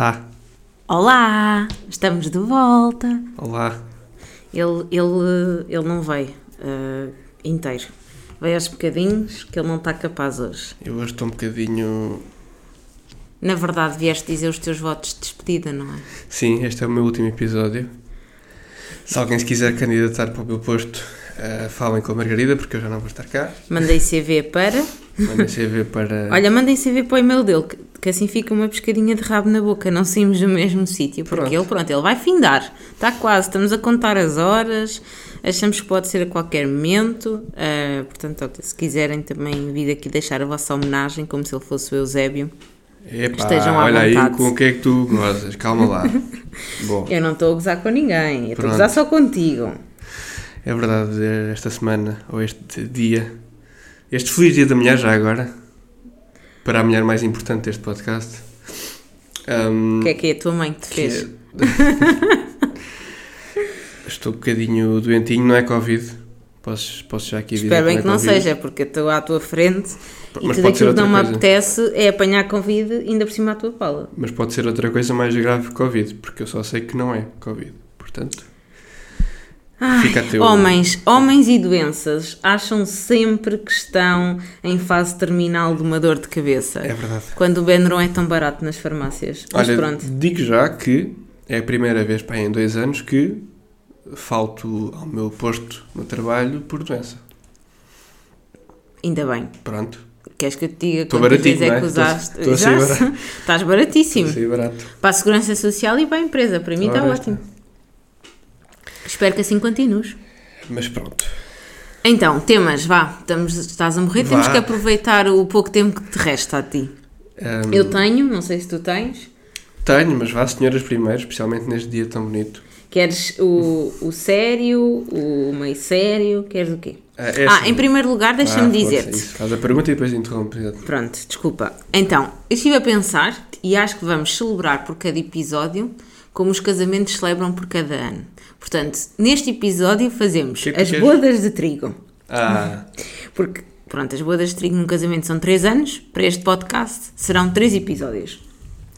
Tá. Olá! Estamos de volta. Olá. Ele, ele, ele não veio uh, inteiro. Veio aos bocadinhos que ele não está capaz hoje. Eu hoje estou um bocadinho. Na verdade, vieste dizer os teus votos de despedida, não é? Sim, este é o meu último episódio. Se alguém se quiser candidatar para o meu posto, uh, falem com a Margarida, porque eu já não vou estar cá. Mandei CV para. Mandem CV para. Olha, mandem CV para o e-mail dele, que, que assim fica uma pescadinha de rabo na boca, não saímos do mesmo sítio. Porque Pronto. ele, pronto, ele vai findar. Está quase, estamos a contar as horas, achamos que pode ser a qualquer momento. Uh, portanto, se quiserem também vir aqui deixar a vossa homenagem, como se ele fosse o Eusébio. Epá, estejam à olha aí vontade. com o que é que tu gozas. Calma lá. Bom, Eu não estou a gozar com ninguém, eu estou a gozar só contigo. é verdade, esta semana, ou este dia, este feliz dia da mulher já agora, para a mulher mais importante deste podcast. um, O que é que é a tua mãe que te que fez? é- Estou um bocadinho doentinho, não é Covid. Posso, posso já aqui Espero bem é que não Covid. seja, porque estou à tua frente e Mas tudo pode ser aquilo que não me apetece é apanhar Covid ainda por cima à tua pala. Mas pode ser outra coisa mais grave que Covid, porque eu só sei que não é Covid. Portanto, Fica teu- Homens, homens e doenças acham sempre que estão em fase terminal de uma dor de cabeça. é verdade. Quando o Benuron é tão barato nas farmácias. Mas Olha, pronto. digo já que é a primeira vez pá, em dois anos que falto ao meu posto no trabalho por doença. Ainda bem. Pronto, Queres que eu te diga Estou quantas vezes é que é? Estou- usaste? estou. Estás baratíssimo. assim barato. Para a segurança social e para a empresa. Para mim está ótimo. Espero que assim continues. Mas pronto. Então, temas, vá, estamos, estás a morrer, temos Vá. que aproveitar o pouco tempo que te resta a ti. Hum, Eu tenho, não sei se tu tens. tenho, mas vá, senhoras primeiro, especialmente neste dia tão bonito. Queres o, o sério, o meio sério, queres o quê? Ah, é ah, assim. em primeiro lugar, deixa-me Ah, dizer-te. Faz a pergunta e depois interrompe. Pronto, desculpa. Então, eu estive a pensar e acho que vamos celebrar por cada episódio como os casamentos celebram por cada ano. Portanto, neste episódio fazemos Que é que as queres? bodas de trigo. Ah, Porque, pronto, as bodas de trigo num casamento são 3 anos, para este podcast serão 3 episódios.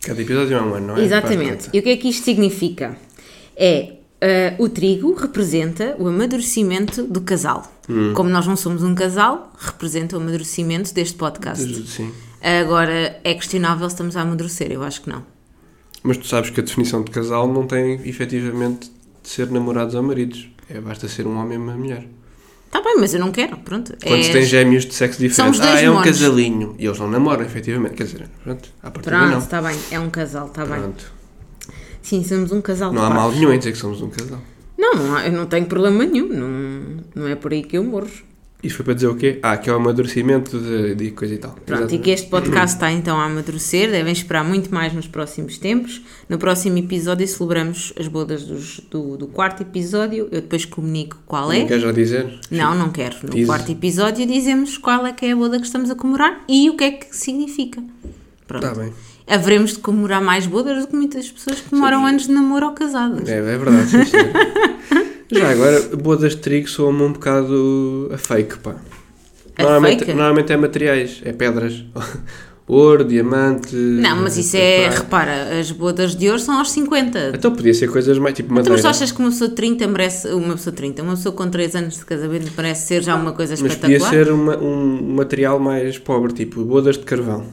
cada episódio é um ano, não é? Exatamente. E o que é que isto significa? É ah, o trigo representa o amadurecimento do casal. Hum. Como nós não somos um casal, representa o amadurecimento deste podcast. Sim. Agora é questionável se estamos a amadurecer, eu acho que não. Mas tu sabes que a definição de casal não tem efetivamente de ser namorados ou maridos. É, basta ser um homem e uma mulher. Está bem, mas eu não quero, pronto. Quando É- se tem gêmeos de sexo diferente, ah, é um monos. casalinho. E eles não namoram, efetivamente. Quer dizer, pronto, à partida Pronto, não. está bem, é um casal, está bem. Pronto. Sim, somos um casal. Não há mal nenhum em dizer que somos um casal. Não, não, há- eu não tenho problema nenhum. Não, não é por aí que eu morro. Isto foi para dizer o quê? Ah, que é o amadurecimento de, de coisa e tal. Pronto, e Exatamente. que este podcast está então a amadurecer, devem esperar muito mais nos próximos tempos. No próximo episódio celebramos as bodas dos- do, do quarto episódio, eu depois comunico qual Não é. quer já dizer? Não, não quero. No Diz. quarto episódio dizemos qual é que é a boda que estamos a comemorar e o que é que significa. Pronto. Está bem. Haveremos de comemorar mais bodas do que muitas pessoas que comemoram anos de namoro ou casadas. É, é verdade, sim. Já agora, bodas de trigo soam-me um bocado a fake, pá. A Normalmente, fake? normalmente é materiais, é pedras. Ouro, diamante. Não, mas isso é, prata. repara, as bodas de ouro são aos 50. Então podia ser coisas mais tipo Então, madeira. mas tu achas que uma pessoa de 30 merece. Uma pessoa de 30, uma pessoa com 3 anos de casamento parece ser já uma coisa Mas podia espetacular? ser uma- um material mais pobre, tipo bodas de carvão.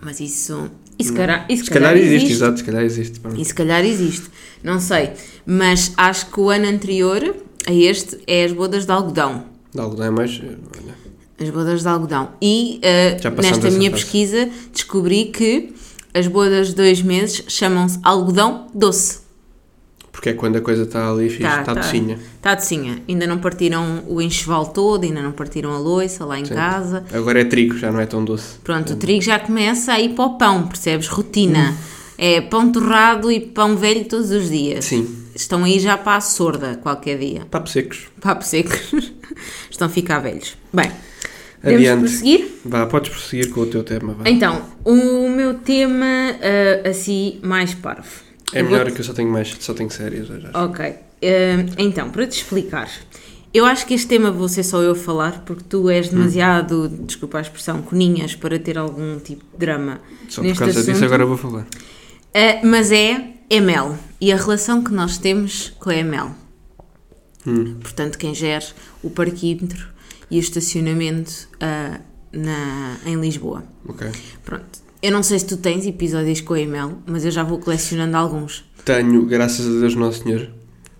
Mas isso. E se calhar, e se Se calhar calhar existe, exato, se calhar existe. pronto. E se calhar existe. Não sei. Mas acho que o ano anterior a este é as bodas de algodão. De algodão é mais. olha, As bodas de algodão. E uh, nesta minha fase. pesquisa descobri que as bodas de dois meses chamam-se algodão doce. Porque é quando a coisa está ali fixe, Tá, está tá. docinha. Está docinha. Ainda não partiram o enxoval todo, ainda não partiram a loiça lá em Sim. casa. Agora é trigo, já não é tão doce. Pronto, o trigo já começa a ir para o pão, percebes? Rotina. É pão torrado e pão velho todos os dias. Sim. Estão aí já para a sorda qualquer dia. Papo secos. Papo seco. Estão a ficar velhos. Bem, Adiante. prosseguir? Vá, podes prosseguir com o teu tema. Vá. Então, o meu tema, ah, assim, mais parvo. É melhor que eu só tenho mais, só tenho sérias hoje. Ok. Ah, então, para te explicar. Eu acho que este tema vou ser só eu a falar, porque tu és Hum. demasiado, desculpa a expressão, coninhas para ter algum tipo de drama Só por neste causa assunto. disso agora vou falar. Ah, mas é ML. E a relação que nós temos com a ML. Hum. Portanto, quem gera o parquímetro e o estacionamento ah, na, em Lisboa. Ok. Pronto. Eu não sei se tu tens episódios com a ML, mas eu já vou colecionando alguns. Tenho, graças a Deus Nosso Senhor,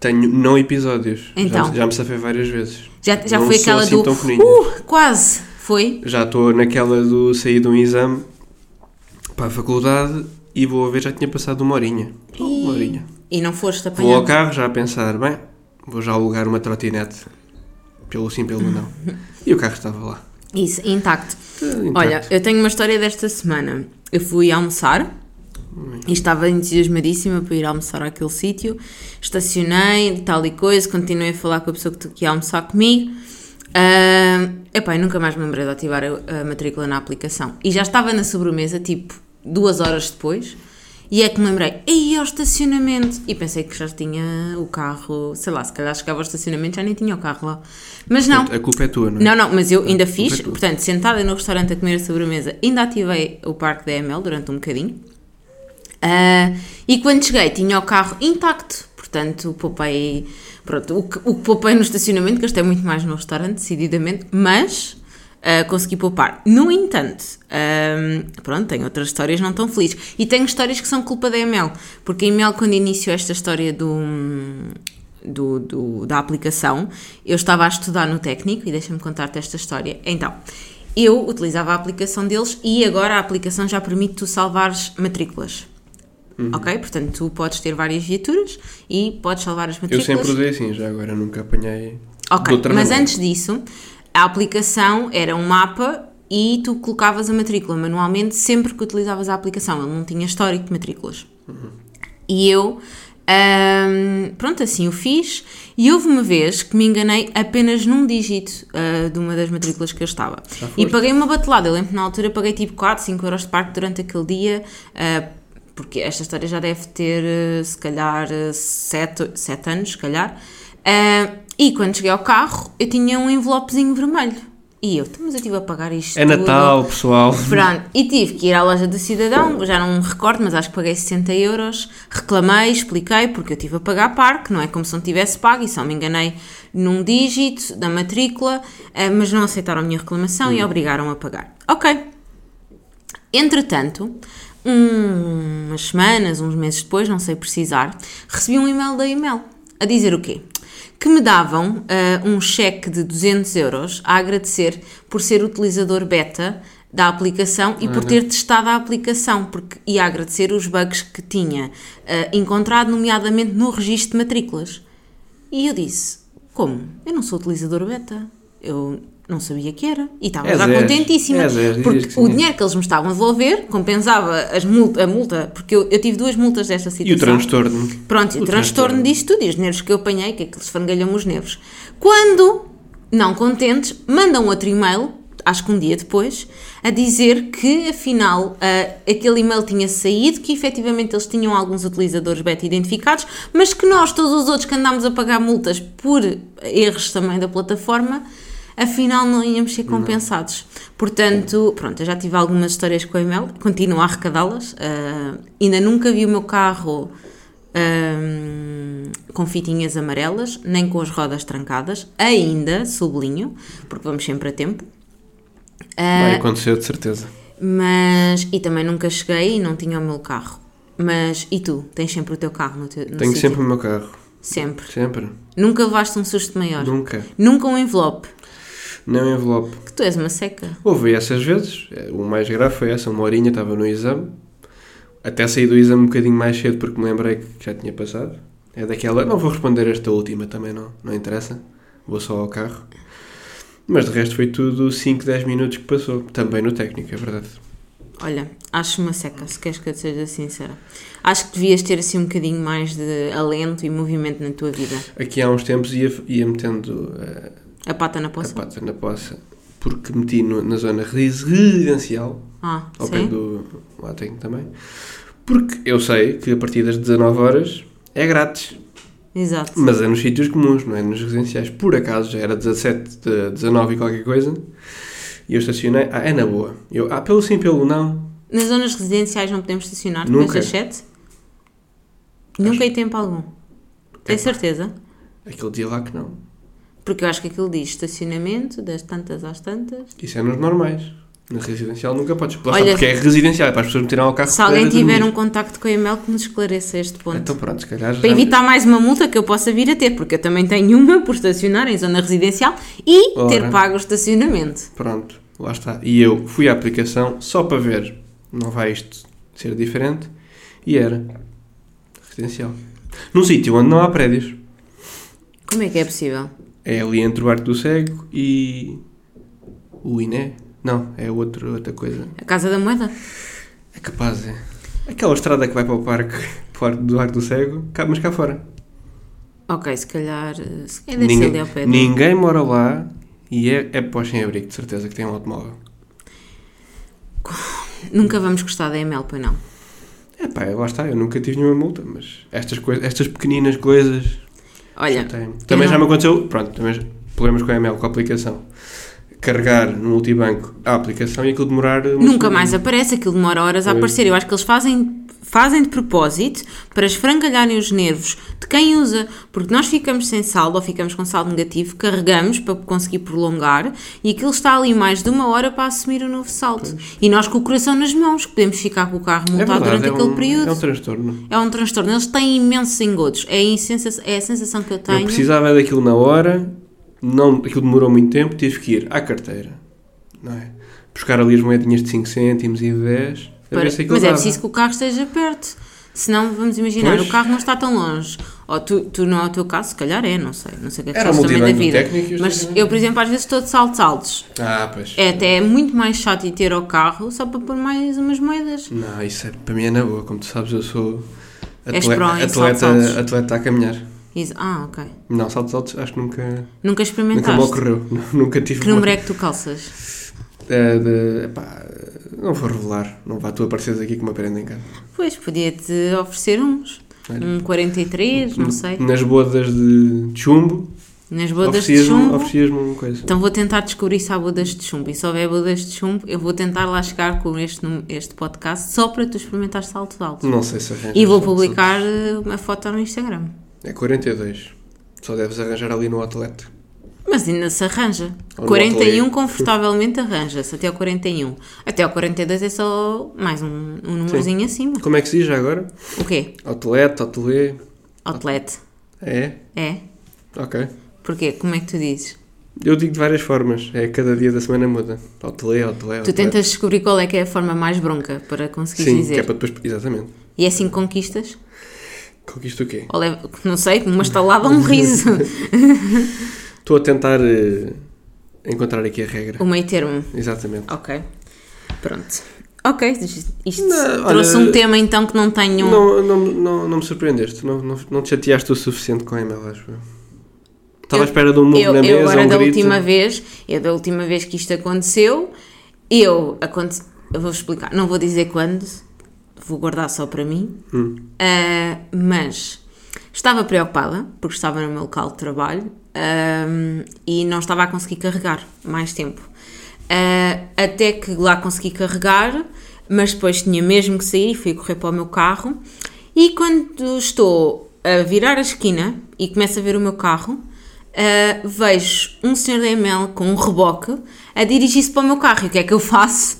tenho não episódios. Então. Já, já me safei várias vezes. Já, já Não foi aquela assim do. Uh, quase! Foi? Já estou naquela do sair de um exame para a faculdade e vou a ver, já tinha passado uma horinha. Uma horinha. E não foste Vou ao apanhado. carro já a pensar, bem, vou já alugar uma trotinete. Pelo sim, pelo não. E o carro estava lá. Isso, intacto. Intacto. Olha, eu tenho uma história desta semana. Eu fui almoçar e estava entusiasmadíssima para ir almoçar àquele sítio. Estacionei, tal e coisa, continuei a falar com a pessoa que que ia almoçar comigo. Ah, epá, eu nunca mais me lembrei de ativar a, a matrícula na aplicação. E já estava na sobremesa, tipo, duas horas depois. E é que me lembrei, aí ao estacionamento. E pensei que já tinha o carro, sei lá, se calhar chegava ao estacionamento já nem tinha o carro lá. Mas não, A culpa é tua, não é? não, não, mas eu ainda culpa fiz, é portanto, sentada no restaurante a comer a sobremesa, ainda ativei o parque da ML durante um bocadinho. Ah, e quando cheguei, tinha o carro intacto, portanto, poupei. Pronto, o que, o que poupei no estacionamento, gastei muito mais no restaurante, decididamente, mas ah, consegui poupar. No entanto, ah, pronto, tenho outras histórias não tão felizes. E tenho histórias que são culpa da ML, porque a ML, quando iniciou esta história do do, do- da aplicação, eu estava a estudar no técnico e deixa-me contar-te esta história. Então, eu utilizava a aplicação deles e agora a aplicação já permite tu salvares matrículas. Uhum. Ok? Portanto, tu podes ter várias viaturas e podes salvar as Eu matrículas. sempre usei assim, já agora nunca apanhei. Ok, mas antes disso, a aplicação era um mapa e tu colocavas a matrícula manualmente sempre que utilizavas a aplicação. Ele não tinha histórico de matrículas. E eu, ahm, pronto, assim o fiz. E houve uma vez que me enganei apenas num dígito ah, de uma das matrículas que eu estava. E paguei uma batelada. Eu lembro que na altura paguei tipo 4, 5 euros de parque durante aquele dia. ah, porque esta história já deve ter, eh, se calhar, 7, sete anos, se calhar. Ah, e quando cheguei ao carro, eu tinha um envelopezinho vermelho. E eu, "Então, mas eu estive a pagar isto É tudo." Natal, pessoal. Pronto, e tive que ir à loja do cidadão, já não me recordo, mas acho que paguei 60 euros. Reclamei, expliquei, porque eu tive a pagar parque, não é como se não tivesse pago, e só me enganei num dígito da matrícula, eh, mas não aceitaram a minha reclamação e obrigaram a pagar. Ok. Entretanto, um- umas semanas, uns meses depois, não sei precisar, recebi um e-mail da e-mail a dizer o quê? Que me davam ah, um cheque de 200 euros a agradecer por ser utilizador beta da aplicação e por ter testado a aplicação, porque ia agradecer os bugs que tinha ah, encontrado, nomeadamente no registro de matrículas. E eu disse: Como? Eu não sou utilizador beta. Eu não sabia que era. E estava És, já contentíssima. Dizias porque que o dinheiro que eles me estavam a devolver compensava as multa, a multa, porque eu, eu tive duas multas desta situação. E o transtorno? Pronto, e o, O transtorno transtorno. disto tudo e os nervos que eu apanhei, que aqueles esfrangalham os nervos. Quando, não contentes, mandam outro e-mail, acho que um dia depois, a dizer que afinal ah, aquele e-mail tinha saído, que efetivamente eles tinham alguns utilizadores beta identificados, mas que nós, todos os outros que andámos a pagar multas por erros também da plataforma, afinal não íamos ser compensados. Portanto, pronto, eu já tive algumas histórias com a e-mail, continuo a arrecadá-las. ah, ainda nunca vi o meu carro ahm, com fitinhas amarelas, nem com as rodas trancadas, ainda, sublinho, porque vamos sempre a tempo. Ah, Vai acontecer, de certeza. mas, e também nunca cheguei e não tinha o meu carro. Mas, e tu? Tens sempre o teu carro no teu no Tenho sítio? sempre o meu carro. Sempre. Sempre. Nunca levaste um susto maior? Nunca. Nunca um envelope? Não envelope. Que tu és uma seca. Houve essas vezes. O mais grave foi essa. Uma horinha estava no exame. Até saí do exame um bocadinho mais cedo porque me lembrei que já tinha passado. É daquela. Não vou responder esta última também, não. Não interessa. Vou só ao carro. Mas de resto foi tudo 5, 10 minutos que passou. Também no técnico, é verdade. Olha, acho uma seca, se queres que eu te seja sincera. Acho que devias ter assim um bocadinho mais de alento e movimento na tua vida. Aqui há uns tempos ia, ia metendo eh, A pata na a poça? pata na poça porque meti no- na zona resi- residencial, Ah, ao pé sim. do lá tenho também, porque eu sei que a partir das 19 horas é grátis, Exato. mas é nos sítios comuns, não é nos residenciais. Por acaso já era 17, de- 19 e qualquer coisa, e eu estacionei, ah, é na boa. Eu, ah, pelo sim, pelo não, Nas zonas residenciais não podemos estacionar Nunca. depois das 7? Nunca em tempo algum. Epá. certeza? Aquele dia lá que não. Porque eu acho que aquilo diz estacionamento, das tantas às tantas. Isso é nos normais. Na residencial nunca podes. Lá Olha- porque é residencial, é para as pessoas meterem ao carro Se alguém tiver um contacto com a Emel que nos esclareça este ponto. Então pronto, se calhar. Para evitar mais uma multa que eu possa vir a ter, porque eu também tenho uma por estacionar em zona residencial e Ora. ter pago o estacionamento. Pronto, lá está. E eu fui à aplicação só para ver. Não vai isto ser diferente. E era. Residencial. Num sítio onde não há prédios. Como é que é possível? É ali entre o Arco do Cego e. O Iné? Não, é outro, outra coisa. A Casa da Moeda? É capaz, é. Aquela estrada que vai para o parque do Arco do Cego, mas cá fora. Ok, se calhar. eh, Se calhar Ninguém, ali ao pé. ninguém mora lá e é, é para os sem-abrigo, de certeza, que tem um automóvel. Nunca vamos gostar da Emel, pois não. É pá, lá está, eu nunca tive nenhuma multa, mas estas, coisas, estas pequeninas coisas Olha. Também não- já me aconteceu, pronto, também problemas com a ML, com a aplicação. Carregar no multibanco a aplicação e aquilo demorar. uma nunca mais aparece, aquilo demora horas a aparecer. Eu acho que eles fazem, fazem de propósito para esfrangalharem os nervos de quem usa, porque nós ficamos sem saldo ou ficamos com saldo negativo, carregamos para conseguir prolongar e aquilo está ali mais de uma hora para assumir o novo saldo. E nós com o coração nas mãos, que podemos ficar com o carro É multado verdade, durante é aquele um, período. É um transtorno. É um transtorno. Eles têm imensos engodos. É a, sensação, é a sensação que eu tenho. Eu precisava daquilo na hora, não, aquilo demorou muito tempo, tive que ir à carteira, não é? Buscar ali as moedinhas de 5 cêntimos e de 10, a Para- mas é preciso que o carro esteja perto. Senão, vamos imaginar, Pois. o carro não está tão longe. Ou tu, tu não é o teu caso, se calhar é, não sei. Não sei o que é que também da vida. Mas eu, por exemplo, às vezes estou de saltos altos. Ah, pois. É até muito mais chato ir ter ao carro só para pôr mais umas moedas. Não, isso é, para mim é na boa, como tu sabes, eu sou atleta, atleta, altos? atleta a caminhar. Diz, ah, ok. Não, saltos altos acho que nunca, Nunca nunca experimentaste. me ocorreu. Nunca tive que número é que tu calças? É de, não vou revelar, não vá tu apareceres aqui que me aprendem cá. Pois, podia-te oferecer uns. Olha. Um 43, não sei. Nas bodas de chumbo, Nas bodas de chumbo. oferecias-me uma coisa. Então vou tentar descobrir se há bodas de chumbo. E se houver bodas de chumbo, eu vou tentar lá chegar com este, este podcast só para tu experimentar saltos altos. Não sei se arranjas. E vou publicar eh, uma foto no Instagram. É 42. Só deves arranjar ali no outlet. Mas ainda se arranja. Ou no 41 ateliê. confortavelmente arranja-se até ao 41. Até ao 42 é só mais um, um númerozinho acima. Como é que se diz já agora? O quê? Outlet, ateliê. Outlet. É? É? Ok. Porquê? Como é que tu dizes? Eu digo de várias formas. É cada dia da semana muda. Outlet, outlet. Tu tentas descobrir qual é que é a forma mais bronca para conseguir Sim, dizer. que é para depois. Exatamente. E é assim que conquistas? Conquista o quê? Ou leva, não sei, uma estalada ou um riso. Estou a tentar eh, encontrar aqui a regra. o meio termo. Exatamente. Ok. Pronto. Ok, isto Não, trouxe olha, um tema então que não tenho. Não, não, não, não me surpreendeste. Não, não, não te chateaste o suficiente com a Emel, acho eu. Estava à Eu- espera de um murro eu, na eu mesa, agora um da grito. última vez, eu da última vez que isto aconteceu, eu, aconte, eu vou explicar, não vou dizer quando, vou guardar só para mim, Hum. ah, mas estava preocupada porque estava no meu local de trabalho ah, e não estava a conseguir carregar mais tempo. Ah, até que lá consegui carregar, mas depois tinha mesmo que sair e fui correr para o meu carro. E quando estou a virar a esquina e começo a ver o meu carro, ah, vejo um senhor da ML com um reboque a dirigir-se para o meu carro. E o que é que eu faço?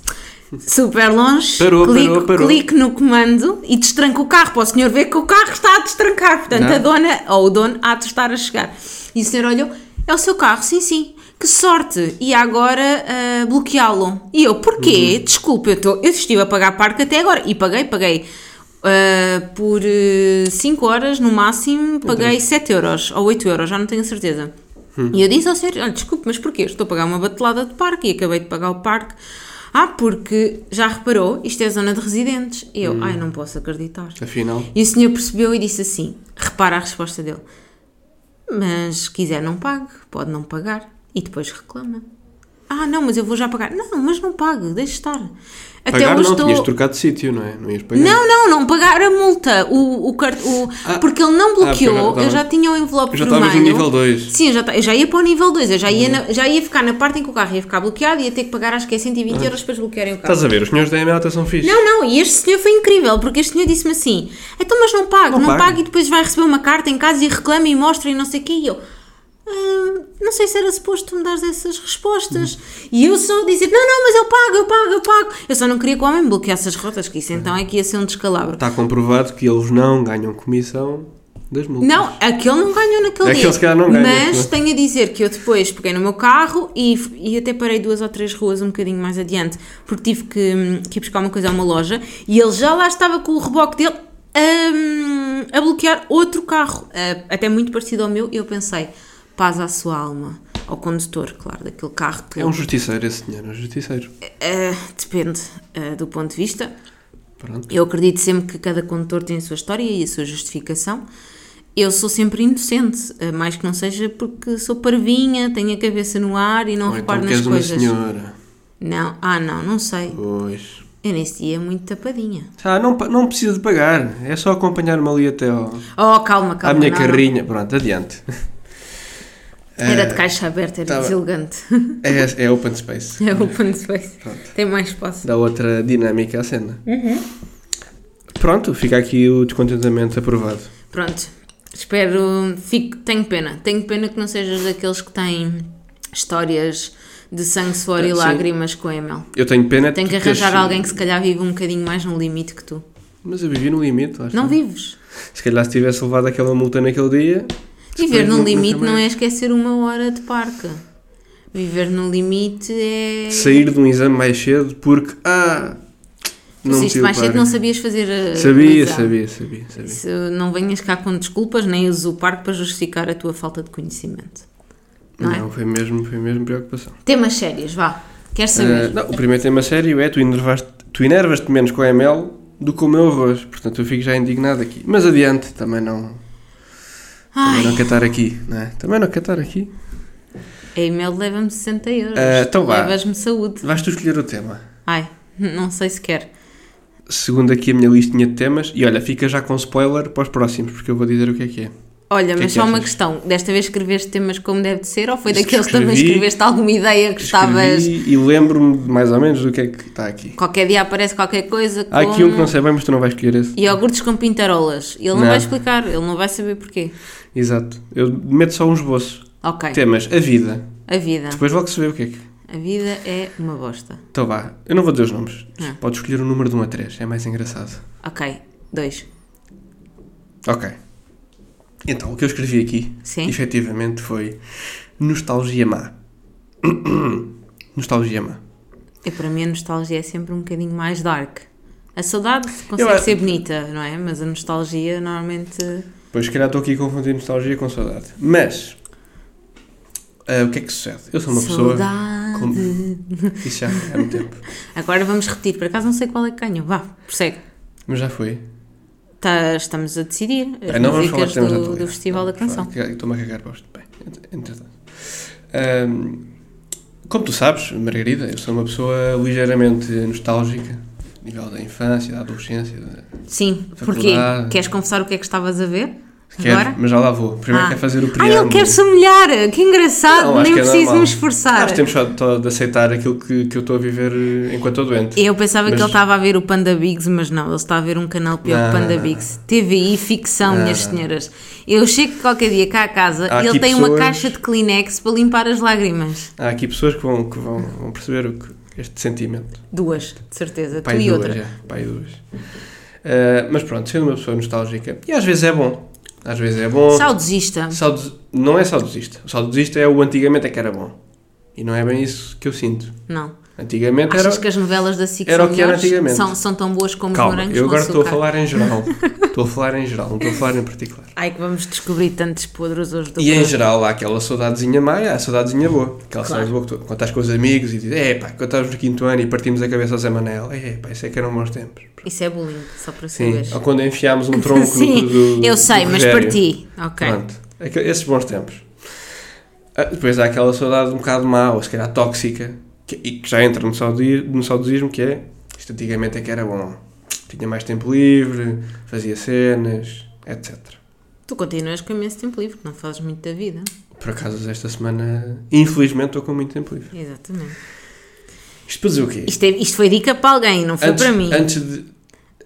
Super longe, Parou, clico, parou, parou. clico no comando e destranco o carro para o senhor ver que o carro está a destrancar. Portanto, Não. a dona ou o dono há de estar a chegar. E o senhor olhou: é o seu carro? Sim, sim. Que sorte! E agora ah, bloqueá-lo. E eu: porquê? Uhum. Desculpe, eu, tô, eu estive a pagar parque até agora. E paguei, paguei. ah, por 5 horas no máximo, paguei 7 euros ou 8 euros, já não tenho certeza. E eu disse ao senhor: olha, desculpe, mas porquê? Estou a pagar uma batelada de parque e acabei de pagar o parque. Ah, porque já reparou, isto é zona de residentes. E eu, ai, não posso acreditar. Afinal, E o senhor percebeu e disse assim: repara a resposta dele. Mas se quiser, não pague, pode não pagar. E depois reclama. Ah, não, mas eu vou já pagar. Não, mas não pague, deixe estar. Até Pagar não, estou. tinhas trocado de sítio, não é? Não ias pagar. Não, não, não pagar a multa. O, o, cart... o... Ah. Porque ele não bloqueou, Ah, eu já já tinha o envelope Já vermelho. estavas no nível 2. Sim, eu já, eu já ia para o nível 2, eu já ia, na- já ia ficar na parte em que o carro ia ficar bloqueado e ia ter que pagar acho que é 120 euros para desbloquearem o carro. Ah. Estás a ver, os senhores da ML até são fixes. Não, não, e este senhor foi incrível, porque este senhor disse-me assim: então, mas não pague, Não não, e depois vai receber uma carta em casa e reclama e mostra e não sei o quê. E eu, "Hum, não sei se era suposto tu me dares essas respostas. E eu só dizer: não, não, mas eu pago, eu pago, eu pago. Eu só não queria que o homem me bloqueasse as rotas, que isso então é que ia ser um descalabro. Está comprovado que eles não ganham comissão das multas. Não, aquele não ganhou naquele Aquele dia. se não ganha, Mas não é? tenho a dizer que eu depois peguei no meu carro e, e até parei duas ou três ruas um bocadinho mais adiante, porque tive que, que ir buscar uma coisa a uma loja e ele já lá estava com o reboque dele hum, a bloquear outro carro, ah, até muito parecido ao meu. E eu pensei, paz à sua alma. Ao condutor, claro, daquele carro que É um justiceiro esse senhor, é um justiceiro. ah, depende ah, do ponto de vista. Pronto. Eu acredito sempre que cada condutor tem a sua história e a sua justificação. Eu sou sempre inocente, eh, mais que não seja porque sou parvinha, tenho a cabeça no ar e não Ou então reparo que nas és uma coisas. senhora. Não, ah não, não sei. Pois. Eu nesse dia muito tapadinha. Ah, não, não precisa de pagar. É só acompanhar-me ali até ao, Oh, calma, calma. à minha não, não. carrinha. Pronto, adiante. Era Eh, de caixa aberta, era tava- deselegante. É, é open space. É open space. Pronto. Tem mais espaço. Dá outra dinâmica à cena. Uhum. Pronto, fica aqui o descontentamento aprovado. Pronto, espero. Fico, tenho pena. Tenho pena que não sejas daqueles que têm histórias de sangue, suor e Sim. lágrimas com a Emel. Eu tenho pena Tenho que arranjar alguém que se calhar vive um bocadinho mais no limite que tu. Mas eu vivi no limite, está. Não vives. Se calhar se tivesse levado aquela multa naquele dia. Viver no limite não é esquecer uma hora de parque. Viver no limite é. Sair de um exame mais cedo porque. Ah! Não mais cedo não sabias fazer a. Sabia, sabia, sabia, sabia. Se não venhas cá com desculpas, nem uses o parque para justificar a tua falta de conhecimento. Não, Não, é? foi mesmo, foi mesmo preocupação. Temas sérios, vá. Queres Ah, saber? não, o primeiro tema sério é tu enervaste- tu enervas-te menos com a ML do que com o meu arroz. Portanto, eu fico já indignado aqui. Mas adiante, também não. Também não quer estar aqui, não é? Também não quer estar aqui. a e-mail leva-me 60 euros. Ah, então vá. Levas-me saúde. Vais tu escolher o tema. Ai, não sei se quer. Segundo aqui a minha listinha de temas. E olha, fica já com spoiler para os próximos, porque eu vou dizer o que é que é. Olha, que é mas que só uma achas? questão. Desta vez escreveste temas como deve de ser ou foi daqueles que também escreveste alguma ideia que estavas. E lembro-me mais ou menos do que é que está aqui. Qualquer dia aparece qualquer coisa Há aqui como um que não sei bem, mas tu não vais escolher esse. iogurtes com pintarolas. Ele não, Não. vai explicar, ele não vai saber porquê. Exato. Eu meto só um esboço. Ok, Temas, a vida. a vida. Depois logo se vê o que é que. A vida é uma bosta. Então vá, eu não vou dizer os nomes. Ah. Podes escolher o número de 1 a 3, é mais engraçado. Ok, dois. Ok. Então, o que eu escrevi aqui, Sim. efetivamente, foi nostalgia má. nostalgia má. E para mim a nostalgia é sempre um bocadinho mais dark. A saudade consegue acho- ser bonita, não é? Mas a nostalgia normalmente. Pois, se calhar estou aqui a confundir nostalgia com saudade. Mas, ah, o que é que sucede? Eu sou uma pessoa... Saudade. com- Isso já há muito tempo. Agora vamos repetir, por acaso não sei qual é que ganhou. Vá, prossegue. Mas já foi. Tá- estamos a decidir as Ah, não vamos falar do, do. Festival Não, da Canção. Estou-me a cagar para os... Bem, entretanto. Ahm, como tu sabes, Margarida, eu sou uma pessoa ligeiramente nostálgica. Nível da infância, da adolescência. Da... Sim, porquê? Queres confessar o que é que estavas a ver? Quero, Agora? mas já lá vou. Primeiro Ah. quero fazer o Ah, preâmbulo. ele quer-se humilhar! Que engraçado! Não, Nem que é preciso normal. me esforçar. Acho que temos só de aceitar aquilo que, que eu estou a viver enquanto estou doente. Eu pensava Mas- que ele estava a ver o Panda Bigs, mas não, ele está a ver um canal pior que Não, Panda não, Bigs. TVI, ficção, Não, minhas não. senhoras. Eu chego qualquer dia cá a casa Há e ele tem uma pessoas- caixa de Kleenex para limpar as lágrimas. Há aqui pessoas que vão, que vão, vão perceber o que, este sentimento. Duas, de certeza. Pai tu e duas, outra. já. Pai duas. Eh, mas pronto, sendo uma pessoa nostálgica, e às vezes é bom. Às vezes é bom. Saudosista. Saudos- Não é saudosista. O saudosista é o antigamente é que era bom. E não é bem isso que eu sinto. Não. Antigamente era. Achas que as novelas da SIC era são o que era antigamente. São, são tão boas como os Calma, morangos eu agora estou a falar em geral. estou a falar em geral, não estou a falar em particular. Ai, que vamos descobrir tantos podres hoje do E em geral há aquela saudadezinha má e há a saudadezinha boa. Aquela Claro. saudade boa que tu, quando estás com os amigos e dizes, é pá, quando estávamos no quinto ano e partimos a cabeça ao Zé Manel, é pá, isso é que eram bons tempos. Isso é bullying, só para Sim, saberes. ou quando enfiámos um tronco Sim, no do, eu sei, do mas parti. Ok. Pronto, Aqu- esses bons tempos. Ah, Depois há aquela saudade um bocado má, ou se calhar tóxica, que, e que já entra no, saudi- no saudosismo, que é isto antigamente é que era bom. Tinha mais tempo livre, fazia cenas, etc. Tu continuas com imenso tempo livre, não fazes muito da vida. Por acaso, esta semana, infelizmente, estou com muito tempo livre. Exatamente. Isto para dizer o quê? Isto, é- isto foi dica para alguém, não foi antes, para mim. Antes de.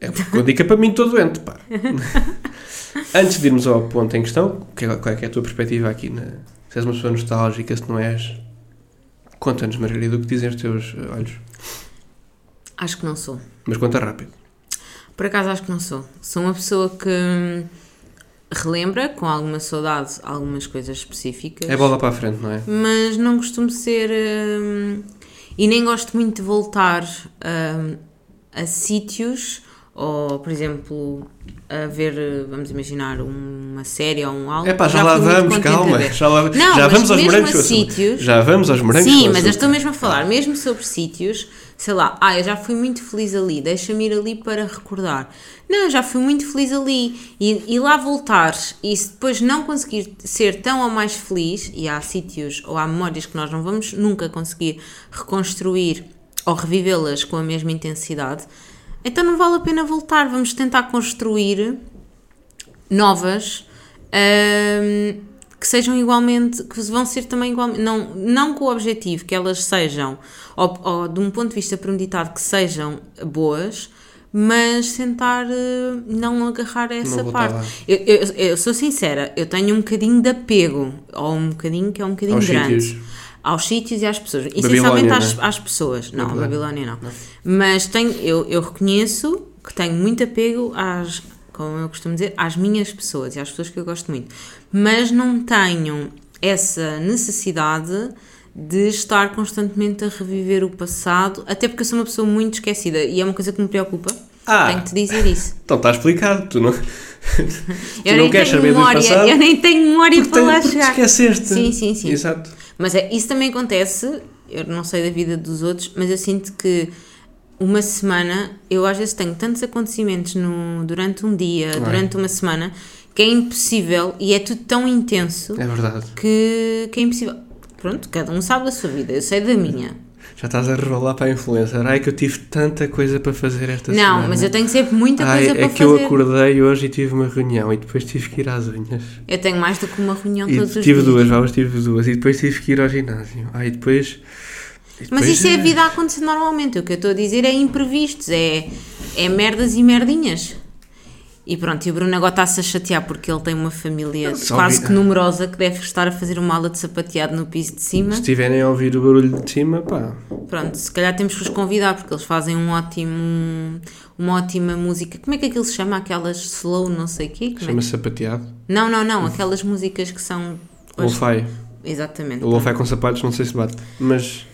É uma dica para mim, estou doente, pá. antes de irmos ao ponto em questão, que é- qual é, que é a tua perspectiva aqui? Na, se és uma pessoa nostálgica, se não és. Conta-nos, Margarida, o que dizem os teus eh, olhos. Acho que não sou. Mas conta rápido. Por acaso acho que não sou. Sou uma pessoa que relembra com alguma saudade algumas coisas específicas. É bola para a frente, não é? Mas não costumo ser. hum, e nem gosto muito de voltar hum, a sítios ou, por exemplo, a ver, vamos imaginar, uma série ou um álbum. É pá, já, lá fui muito vamos, calma. Já, lá, Não, já vamos aos morangos a com sítios- Já vamos aos morangos Sim, mas eu estou mesmo a falar, mesmo sobre sítios, sei lá, ah, eu já fui muito feliz ali, deixa-me ir ali para recordar. Não, eu já fui muito feliz ali. E, e lá voltares e se depois não conseguir ser tão ou mais feliz, e há sítios ou há memórias que nós não vamos nunca conseguir reconstruir ou revivê-las com a mesma intensidade, então não vale a pena voltar. Vamos tentar construir novas hum, que sejam igualmente, que vão ser também igualmente, não, não com o objetivo que elas sejam, ou, ou de um ponto de vista premeditado, que sejam boas, mas tentar eh, não agarrar a essa parte. Eu, eu, eu sou sincera, eu tenho um bocadinho de apego, ou um bocadinho que é um bocadinho Aos grande. sítios. Aos sítios e às pessoas. Essencialmente às, né? às pessoas. Não, a Babilónia. Babilónia não. Mas tenho, eu, eu reconheço que tenho muito apego às, como eu costumo dizer, às minhas pessoas e às pessoas que eu gosto muito. Mas não tenho essa necessidade de estar constantemente a reviver o passado, até porque eu sou uma pessoa muito esquecida e é uma coisa que me preocupa. Ah. Tenho que te dizer isso. Então está explicado. Tu não, tu Eu não nem queres tenho saber do memória, passado. eu nem tenho memória porque para tem- lá chegar. esqueceste. Sim, sim, sim. Exato. Mas é, isso também acontece, eu não sei da vida dos outros, mas eu sinto que uma semana, eu às vezes tenho tantos acontecimentos no, durante um dia, Ai. durante uma semana, que é impossível e é tudo tão intenso É verdade. que, que é impossível. Pronto, cada um sabe da sua vida, eu sei da minha. Já estás a revelar para a influencer. Ai, que eu tive tanta coisa para fazer esta não, semana. mas eu tenho sempre muita Ai, coisa é para que eu fazer. acordei hoje e tive uma reunião e depois tive que ir às unhas. Eu tenho mais do que uma reunião E todos os tive dias. duas, já hoje tive duas. E depois tive que ir ao ginásio. Ai, depois. e Mas depois, isso é a eh, vida a acontecer normalmente. O que eu estou a dizer é imprevistos, é, é merdas e merdinhas. E pronto, e o Bruno agora está-se a chatear porque ele tem uma família quase vi- que numerosa que deve estar a fazer uma aula de sapateado no piso de cima. Se estiverem a ouvir o barulho de cima, pá. Pronto, se calhar temos que os convidar porque eles fazem um ótimo, uma ótima música. Como é que aquilo se chama? Aquelas slow, não sei o quê? É Chama-se sapateado. Não, não, não, aquelas músicas que são. Lo-fi. Exatamente. O lo-fi com sapatos, não sei se bate. Mas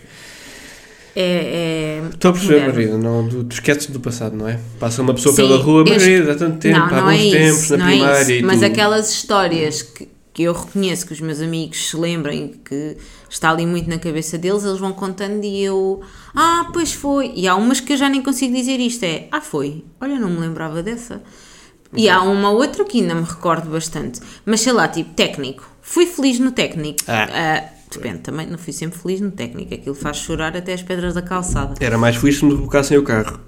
É, é estou a perceber, moderno. Não, tu, tu esqueces do passado, não é? Passa uma pessoa Sim, pela rua, Margarida, há tanto tempo, não, há não é bons isso, tempos na é primária e Mas aquelas histórias que, que eu reconheço que os meus amigos se lembrem que está ali muito na cabeça deles, eles vão contando e eu, ah, pois foi. E há umas que eu já nem consigo dizer isto: é, ah, foi. Olha, não me lembrava dessa. E há uma outra que ainda me recordo bastante, mas sei lá, tipo, técnico. Fui feliz no técnico. Ah. Ah, depende, também não fui sempre feliz no técnico. Aquilo faz chorar até as pedras da calçada. Era mais feliz se me colocassem o carro.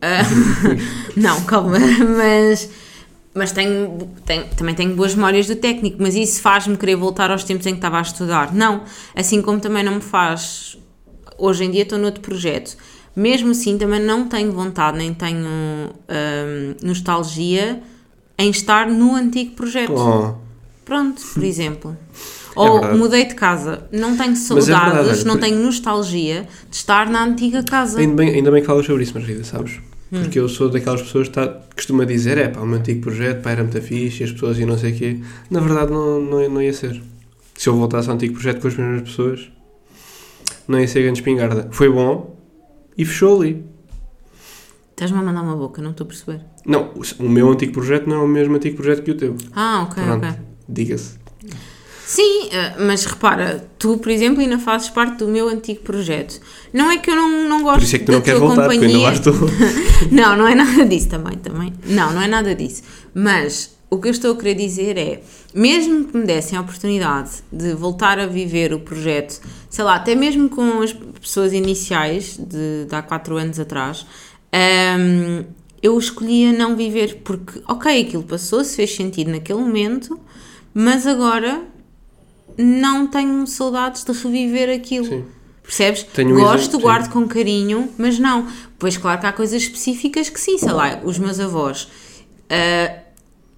Ah, não, calma, mas, mas tenho, tenho- também tenho boas memórias do técnico, mas isso faz-me querer voltar aos tempos em que estava a estudar. Não, assim como também não me faz. Hoje em dia estou noutro projeto. Mesmo assim, também não tenho vontade, nem tenho hum, nostalgia em estar no antigo projeto. Oh, Pronto, por exemplo. Ou verdade. mudei de casa. Não tenho é saudades, olha, não tenho nostalgia de estar na antiga casa. ainda, bem, ainda bem que falas sobre isso, Margarida, sabes? Hum. Porque eu sou daquelas pessoas que tá, costuma dizer, é pá, o meu antigo projeto, pá, era muito fixe, e as pessoas e não sei o quê. Na verdade, não, não, não ia ser. Se eu voltasse ao antigo projeto com as mesmas pessoas, não ia ser grande espingarda. Foi bom e fechou ali. Estás-me a mandar uma boca, não estou a perceber. Não, o- o meu antigo projeto não é o mesmo antigo projeto que o teu. Ah, ok, Pronto, ok. diga-se. Sim, eh, mas repara, tu, por exemplo, ainda fazes parte do meu antigo projeto. Não é que eu não, não gosto Por isso é que tu não queres voltar, porque eu ainda companhia. lá estou. não, não é nada disso também, também. Não, não é nada disso. Mas o que eu estou a querer dizer é, mesmo que me dessem a oportunidade de voltar a viver o projeto, sei lá, até mesmo com as pessoas iniciais de, de há 4 anos atrás, hum, eu escolhia não viver, porque, ok, aquilo passou-se, fez sentido naquele momento, mas agora não tenho saudades de reviver aquilo. Sim. Percebes? Tenho um Gosto, sim. guardo com carinho, mas não. Pois claro que há coisas específicas que sim, sei lá, os meus avós. ah,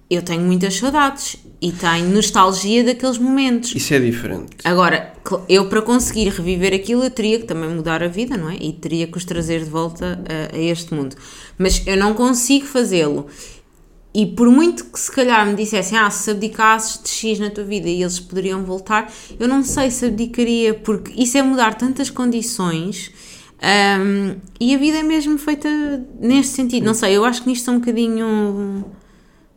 eu tenho muitas saudades e tenho nostalgia daqueles momentos. Isso é diferente. Agora, eu para conseguir reviver aquilo, eu teria que também mudar a vida, não é? E teria que os trazer de volta a, a este mundo. Mas eu não consigo fazê-lo. E por muito que se calhar me dissessem, ah, se abdicasses de X na tua vida e eles poderiam voltar, eu não sei se abdicaria, porque isso é mudar tantas condições hum, e a vida é mesmo feita neste sentido. Não sei, eu acho que nisto sou um bocadinho,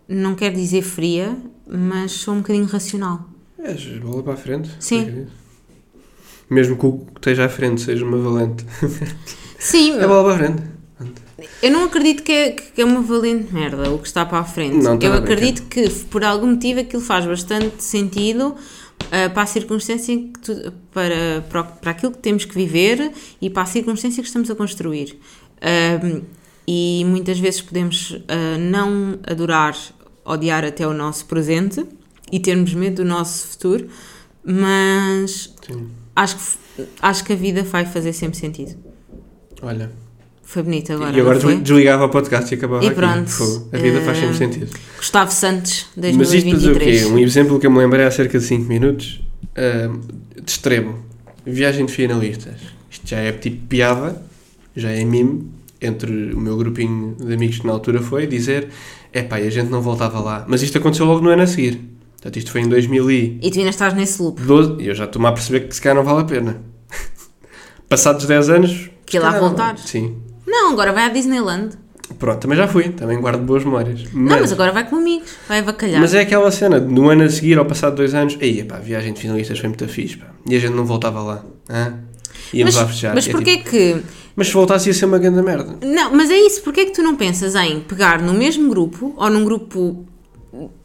não quero dizer fria, mas sou um bocadinho racional. És bola para a frente. Sim. Mesmo que o que esteja à frente seja uma valente. Sim, É bola para a frente. Eu não acredito que é, que é uma valente merda o que está para a frente. Não, estava eu acredito que por algum motivo aquilo faz bastante sentido ah, para a circunstância em que tu- para, para, para aquilo que temos que viver e para a circunstância que estamos a construir. Ahm, e muitas vezes podemos ah, não adorar, odiar até o nosso presente e termos medo do nosso futuro, mas Sim. acho que, acho que a vida vai fazer sempre sentido. Olha. Foi bonito agora. e agora desligava o podcast e acabava E aqui. pronto. Fogo. A vida faz sempre Eh, sentido. Gustavo Santos, Mas isto o 2023. quê? Um exemplo que eu me lembrei há cerca de 5 minutos. ahm, de extremo. Viagem de finalistas. Isto já é tipo piada, já é mime entre o meu grupinho de amigos que na altura foi dizer é pá, a gente não voltava lá. Mas isto aconteceu logo no ano a seguir. Portanto, isto foi em 2012 E tu ainda estás nesse loop. e eu já estou-me a perceber que se calhar não vale a pena. Passados 10 anos. Que lá voltar. Sim. Não, agora vai à Disneyland. Pronto, também já fui. Também guardo boas memórias. Não, mas agora vai com amigos. Vai avacalhar. Mas é aquela cena, de no ano a seguir, ao passado dois anos, aí, pá, a viagem de finalistas foi muito fixe, pá. E a gente não voltava lá. Hã? Íamos mas, lá fechar. mas É porquê tipo, que... mas se voltasse ia ser uma grande merda. Não, mas é isso. Porquê que tu não pensas em pegar no mesmo grupo ou num grupo...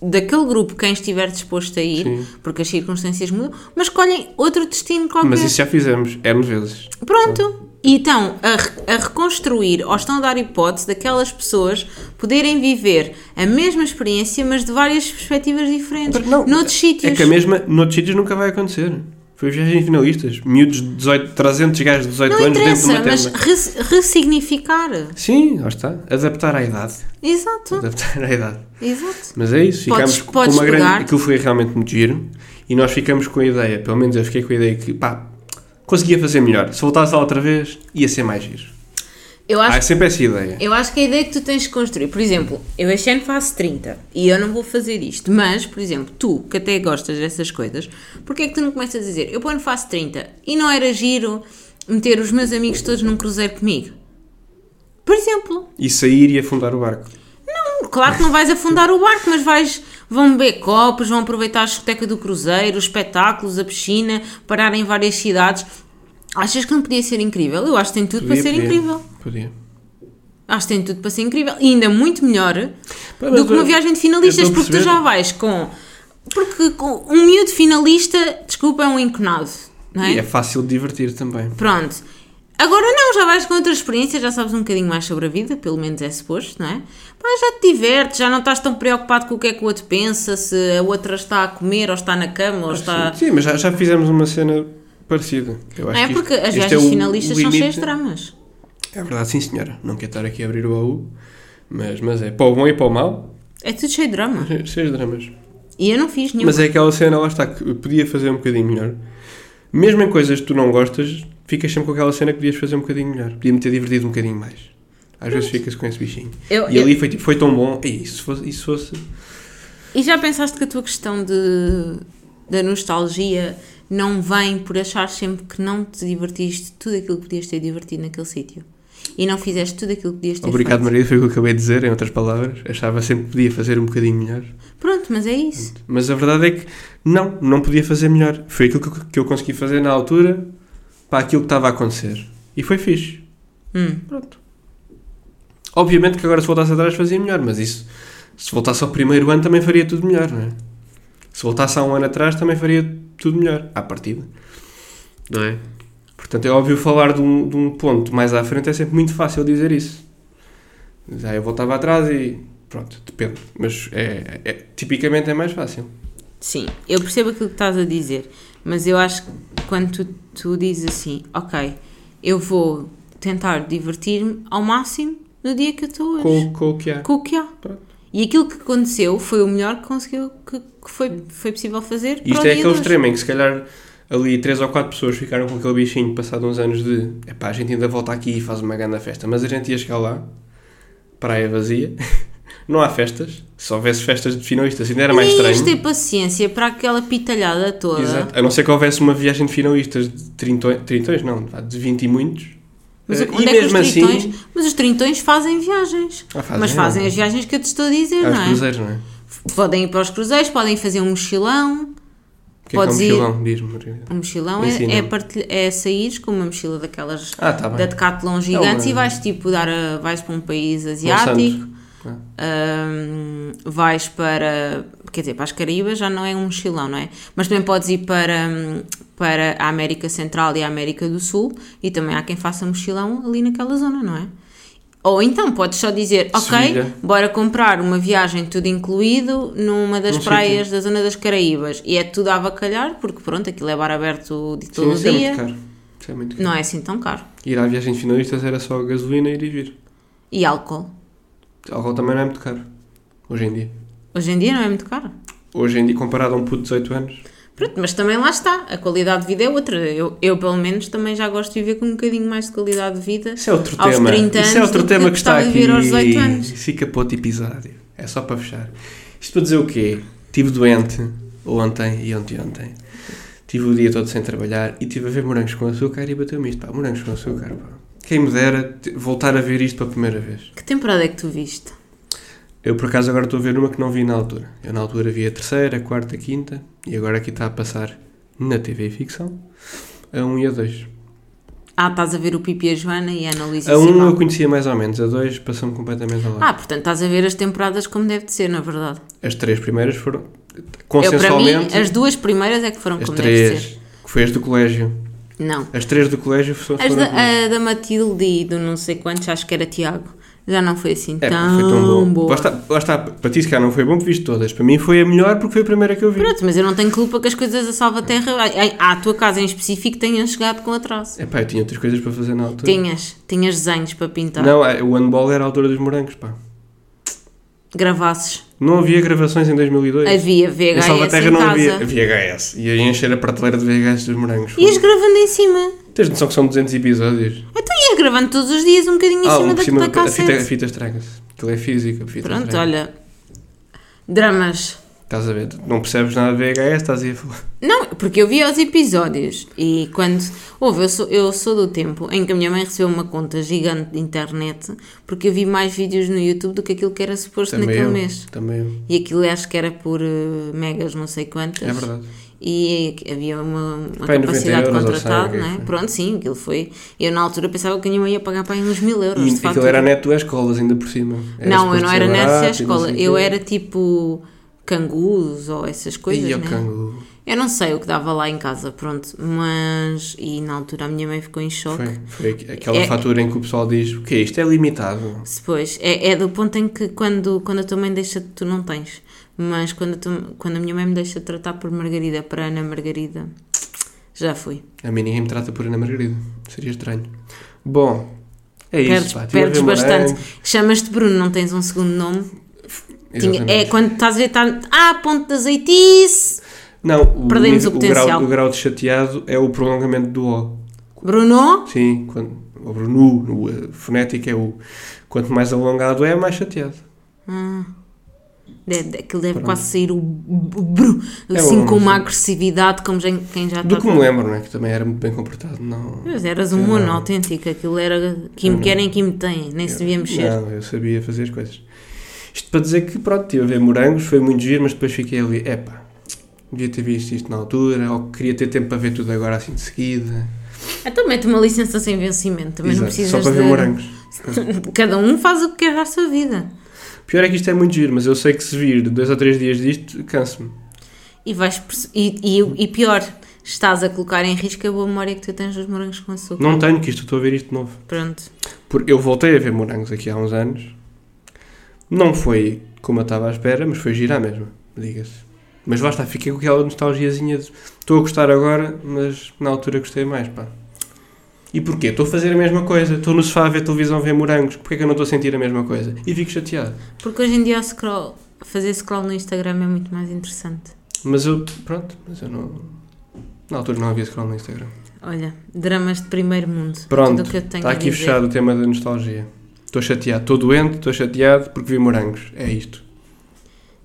Daquele grupo quem estiver disposto a ir, Sim. porque as circunstâncias mudam, mas escolhem outro destino qualquer. Mas isso já fizemos, N vezes. Pronto. E estão a, a reconstruir ou estão a dar hipótese daquelas pessoas poderem viver a mesma experiência, mas de várias perspectivas diferentes. Não, noutros sítios. É que a mesma, noutros sítios nunca vai acontecer. Foi viagem de finalistas. Miúdos de 18, 300 gajos de 18 Não anos dentro de uma mas tenda. res- ressignificar. Sim, lá está. Adaptar à idade. Exato, Adaptar à idade. exato. Mas é isso, Podes- ficámos podes com uma grande. Aquilo foi realmente muito giro e nós ficamos com a ideia, pelo menos eu fiquei com a ideia que, pá, conseguia fazer melhor. Se voltasse lá outra vez, ia ser mais giro. Eu acho, sempre essa ideia. eu acho que a ideia que tu tens de construir, por exemplo, eu este ano faço 30 e eu não vou fazer isto, mas, por exemplo, tu que até gostas dessas coisas, porquê é que tu não começas a dizer, eu quando faço 30 e não era giro meter os meus amigos todos num cruzeiro comigo? Por exemplo, E sair e afundar o barco. Claro que não vais afundar o barco, mas vais. Vão beber copos, vão aproveitar a discoteca do Cruzeiro, os espetáculos, a piscina, parar em várias cidades. Achas que não podia ser incrível? Eu acho que tem tudo para Podia, ser podia. incrível. Podia. Acho que tem tudo para ser incrível. E ainda muito melhor Pá, do que uma viagem de eu finalistas, porque tu já vais com. Porque com um miúdo finalista, desculpa, é um enconado. É? E é fácil de divertir também. Pronto. Agora não, já vais com outra experiência, já sabes um bocadinho mais sobre a vida, pelo menos é suposto, não é? Pá, já te divertes, já não estás tão preocupado com o que é que o outro pensa, se a outra está a comer ou está na cama ou está. Sim, mas já, já fizemos uma cena parecida. Eu acho Não é que porque isto- as viagens é finalistas são cheias de dramas. É verdade, sim senhora. Não quero estar aqui a abrir o baú, mas, mas é para o bom e para o mau, É tudo cheio de drama. cheios de dramas. E eu não fiz nenhum. Mas é aquela cena, lá está, que podia fazer um bocadinho melhor. Mesmo em coisas que tu não gostas, ficas sempre com aquela cena que podias fazer um bocadinho melhor. Podia-me ter divertido um bocadinho mais. Às vezes ficas com esse bichinho. Eu- e eu- ali foi tipo, foi tão bom. E se fosse, e se fosse E já pensaste que a tua questão de, da nostalgia não vem por achar sempre que não te divertiste tudo aquilo que podias ter divertido naquele sítio? E não fizeste tudo aquilo que podias ter Obrigado, feito? Maria, foi o que eu acabei de dizer, em outras palavras. Achava sempre que podia fazer um bocadinho melhor. Pronto, mas é isso. Mas a verdade é que não, não podia fazer melhor. Foi aquilo que eu consegui fazer na altura para aquilo que estava a acontecer. E foi fixe. Hum. Pronto. Obviamente que agora se voltasse atrás fazia melhor, mas isso Se voltasse ao primeiro ano também faria tudo melhor, não é? Se voltasse há um ano atrás também faria tudo melhor, à partida. Não é? Portanto, é óbvio falar de um, de um ponto mais à frente é sempre muito fácil dizer isso. Já eu voltava atrás e pronto, depende. Mas é, é- tipicamente é mais fácil. Sim, eu percebo aquilo que estás a dizer, mas eu acho que quando tu, tu dizes assim, ok, eu vou tentar divertir-me ao máximo no dia que eu estou hoje. Com, com o que há. Com o que há. Pronto. E aquilo que aconteceu foi o melhor que conseguiu, que, que foi, foi possível fazer. para Isto é aquele extremo em que se calhar ali três ou quatro pessoas ficaram com aquele bichinho passado uns anos de epá, a gente ainda volta aqui e faz uma grande festa, mas a gente ia chegar lá, praia vazia, não há festas, se houvesse festas de finalistas ainda era mais ias estranho. ter paciência para aquela pitalhada toda. Exato. A não ser que houvesse uma viagem de finalistas de 30, 30 não, de 20 e muitos. Mas onde e é mesmo assim, tritões. Mas os trintões fazem viagens. Ah, fazem, mas fazem não. as viagens que eu te estou a dizer, não é? cruzeiros, não é? Podem ir para os cruzeiros, podem fazer um mochilão. Que é que é um Podes ir- mochilão? Diz-me. Um mochilão é, é, partilha- é sair com uma mochila daquelas Ah, tá da Decathlon gigantes uma- e vais tipo dar a, vais para um país asiático, Hum, vais para quer dizer, para as Caraíbas já não é um mochilão, não é? Mas também podes ir para, para a América Central e a América do Sul e também há quem faça mochilão ali naquela zona, não é? Ou então podes só dizer, ok, Sevilha. bora comprar uma viagem tudo incluído numa das praias da zona das Caraíbas e é tudo a avacalhar porque pronto, aquilo é bar aberto de todo Sim, o isso é dia. muito é muito caro. Não é assim tão caro. Ir à viagem de finalistas era só gasolina ir e vir. E álcool? Álcool também não é muito caro. Hoje em dia. Hoje em dia não é muito caro. Hoje em dia, comparado a um puto de 18 anos. Pronto, mas também lá está. A qualidade de vida é outra. Eu, eu pelo menos, também já gosto de viver com um bocadinho mais de qualidade de vida. Isso é outro Aos tema. 30 Isso é anos outro tema que que está aqui. aos 18 anos. Fica para outro episódio. É só para fechar. Isto para dizer o quê? Estive doente ontem e ontem ontem. Tive o dia todo sem trabalhar e estive a ver morangos com açúcar e bateu-me isto. Pá, morangos com açúcar. Pá. Quem me dera voltar a ver isto pela primeira vez. Que temporada é que tu viste? Eu por acaso agora estou a ver uma que não vi na altura. Eu na altura vi a terceira, a quarta, a quinta e agora aqui está a passar na TV Ficção a 1 e a 2. Ah, estás a ver o Pipi e a Joana e a Ana Luísa A 1 Simão. eu conhecia mais ou menos, a 2 passou-me completamente ao lado. Ah, portanto estás a ver as temporadas como deve de ser, na verdade. As três primeiras foram Eu, para mim, consensualmente. as duas primeiras é que foram as como deve três, ser. que foi as do colégio. Não. As três do colégio foram. As da, a da Matilde e do não sei quantos, acho que era Tiago. Já não foi assim é, tão, foi tão bom. boa. Lá está, lá está, para ti se calhar não foi bom que viste todas. Para mim foi a melhor porque foi a primeira que eu vi. Pronto, mas eu não tenho culpa que as coisas da Salvaterra, ai, à tua casa em específico, tenham chegado com atraso. É pá, eu tinha outras coisas para fazer na altura. Tinhas, tinhas desenhos para pintar, Não, é, o handball era a altura dos morangos, pá. Gravasses. Não havia gravações em 2002. Havia Em VHS Salvaterra em não casa. havia VHS. Ia encher a prateleira de VHS dos morangos. Ias gravando em cima. Tens noção que são 200 episódios? Então ias gravando todos os dias um bocadinho em ah, cima um da, cima, da a fita, a cassete. fita estraga-se. Aquilo é físico, a fita Pronto, estraga-se. olha. Dramas. Estás a ver? Não percebes nada de VHS, estás aí a falar. Não, porque eu via os episódios e quando. Houve, eu sou, eu sou do tempo em que a minha mãe recebeu uma conta gigante de internet porque eu vi mais vídeos no YouTube do que aquilo que era suposto Também naquele eu. mês. Também eu. E aquilo acho que era por eh, megas, não sei quantas. É verdade. E havia uma, uma Pai, 90 capacidade contratada, 100, não é? ok. Pronto, sim, aquilo foi. Eu na altura pensava que a minha mãe ia pagar para aí uns mil euros. E de aquilo era neto das escolas ainda por cima. Era não, eu não era e não escola. Eu era tipo cangurus ou essas coisas, o né? Eu não sei o que dava lá em casa, pronto. Mas. E na altura a minha mãe ficou em choque. Foi, foi aqu- aquela É- fatura em que o pessoal diz: o que é isto? É limitado. Depois, é, é do ponto em que quando, quando a tua mãe deixa, tu não tens. Mas quando quando a minha mãe me deixa tratar por Margarida para Ana Margarida, já fui. A mim ninguém me trata por Ana Margarida. Seria estranho. Bom, é isso. perdes pá. Tive a perdes bastante. Chamas-te Bruno, não tens um segundo nome? Tinha- é quando estás a ver, tá, ah, ponto de azeitice! Não, o, Perdemos o grau, potencial. o grau de chateado é o prolongamento do O. Bruno? Sim, quando, o nu, no, a fonética é o. Quanto mais alongado é, mais chateado. Ah, deve, de- aquilo deve Pronto. quase sair o bru, É assim bom, com uma sim. agressividade, como já- quem já Do está. que me lembro, né? Que também era muito bem comportado. Não, Mas eras um Eu mono autêntico, aquilo era que me Eu querem, que me têm, nem se devia mexer. Não, eu sabia fazer as coisas. Isto para dizer que, pronto, estive a ver morangos, foi muito giro, mas depois fiquei ali, epá, devia ter visto isto na altura, ou queria ter tempo para ver tudo agora assim de seguida. Então mete uma licença sem vencimento, também não precisas Só para ver de- morangos. Cada um faz o que quer à sua vida. Pior é que isto é muito giro, mas eu sei que se vir dois ou três dias disto, canso-me. E, vais e, e, e pior, estás a colocar em risco a boa memória que tu tens dos morangos com açúcar. Não tenho, que isto estou a ver isto de novo. Pronto. Porque eu voltei a ver morangos aqui há uns anos. Não foi como eu estava à espera, mas foi girar mesmo, diga-se. Mas lá está, fiquei com aquela nostalgiazinha de estou a gostar agora, mas na altura gostei mais, pá. E porquê? Estou a fazer a mesma coisa, estou no sofá a ver televisão, a ver morangos, porquê é que eu não estou a sentir a mesma coisa? E fico chateado. Porque hoje em dia o scroll, fazer scroll no Instagram é muito mais interessante. Mas eu, pronto, mas eu não. Na altura não havia scroll no Instagram. Olha, dramas de primeiro mundo. Pronto, está a aqui fechado o tema da nostalgia. Estou chateado, estou doente, estou chateado porque vi morangos. É isto.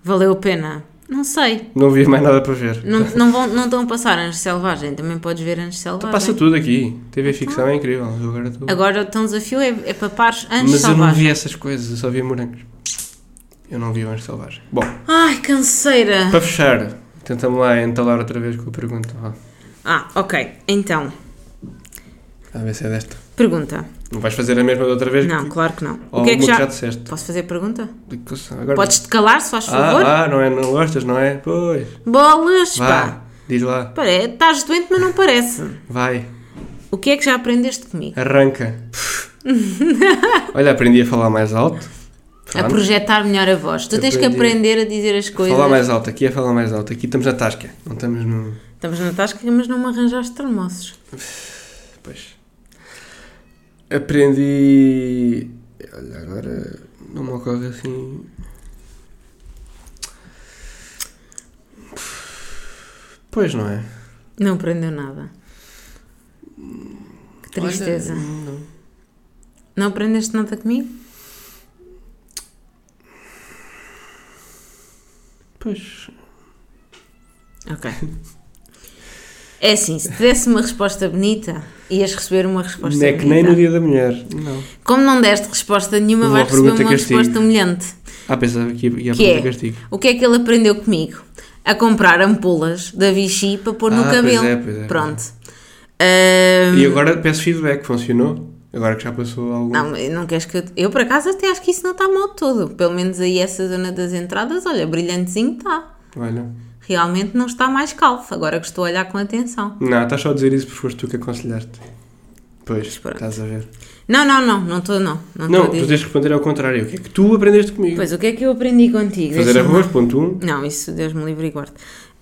Valeu a pena? Não sei. Não havia mais nada para ver. Não, não, vão, não estão a passar Anjos Selvagem. Também podes ver Anjos Selvagem. Passa tudo aqui. TV ficção é incrível. Agora estou... Agora o teu desafio é, é papares Anjos Mas eu não Selvagem. vi essas coisas, eu só vi morangos. Eu não vi o Anjo Selvagem. Bom, Ai, canseira. para fechar, tentamos lá entalar outra vez com a pergunta. Vá. Ah, ok. Então, A ver se é desta. pergunta. Não vais fazer a mesma da outra vez? Não, que... claro que não. O que é que já... já disseste. Posso fazer pergunta? Agora... Podes-te calar, se faz favor? ah, ah, não é? Não gostas, não é? Pois. Bolas, Vá, pá. diz lá. Pare- Estás doente, mas não parece. Vai, O que é que já aprendeste comigo? arranca. Olha, aprendi a falar mais alto. A Pronto. projetar melhor a voz. Tu tens que Aprendi. aprender a dizer as coisas. Falar mais alto, aqui é falar mais alto. Aqui estamos na tasca, não estamos no. Estamos na tasca, mas não me arranjaste termossos. Pois. Aprendi. Olha, agora não me ocorre assim. Pois não é? Não aprendeu nada. Que tristeza. Olha, não. Não aprendeste nada comigo? Pois. Ok. É assim, se te desse uma resposta bonita, ias receber uma resposta Não é que nem no dia da mulher. Não. Como não deste resposta nenhuma, Uma vais receber uma castigo. resposta humilhante. Ah, pensava que ia, ia Que é? castigo. O que é que ele aprendeu comigo? A comprar ampolas da Vichy para pôr no Ah, pois cabelo. é, pois é, Pronto. Ahm, E agora peço feedback, funcionou? Agora que já passou algum. Não, não queres que eu... Eu, por acaso, até acho que isso não está mal todo. Pelo menos aí essa zona das entradas, olha, brilhantezinho está. Olha. Realmente não está mais calvo, agora que estou a olhar com atenção. Não, estás só a dizer isso porque foste tu que aconselhaste. Pois, pronto. estás a ver. Não, não, não, não estou, não. Não, Não, tu tens de responder ao contrário. O que é que tu aprendeste comigo? Pois, o que é que eu aprendi contigo? Fazer arroz, ponto 1. Um. Não, isso Deus me livre e guarde.